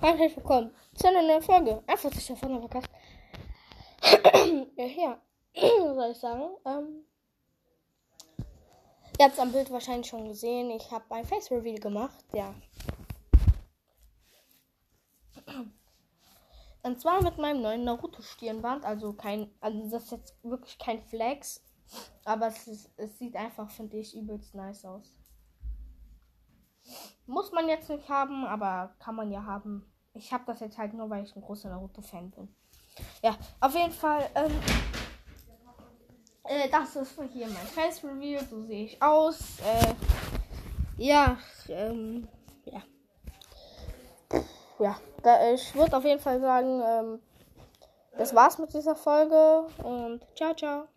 Herzlich willkommen zu einer neuen Folge. Einfach sich davon aber Podcast. ja, soll ich sagen? Ähm, ihr habt es am Bild wahrscheinlich schon gesehen. Ich habe ein Face Reveal gemacht. Ja. Und zwar mit meinem neuen Naruto Stirnband. Also kein, also das ist jetzt wirklich kein Flex. Aber es, ist, es sieht einfach, finde ich, übelst nice aus. Muss man jetzt nicht haben, aber kann man ja haben. Ich habe das jetzt halt nur, weil ich ein großer Naruto-Fan bin. Ja, auf jeden Fall. Ähm, äh, das ist hier mein Face Review. So sehe ich aus. Äh, ja, ähm, ja. Ja, da, ich würde auf jeden Fall sagen, ähm, das war's mit dieser Folge und ciao, ciao.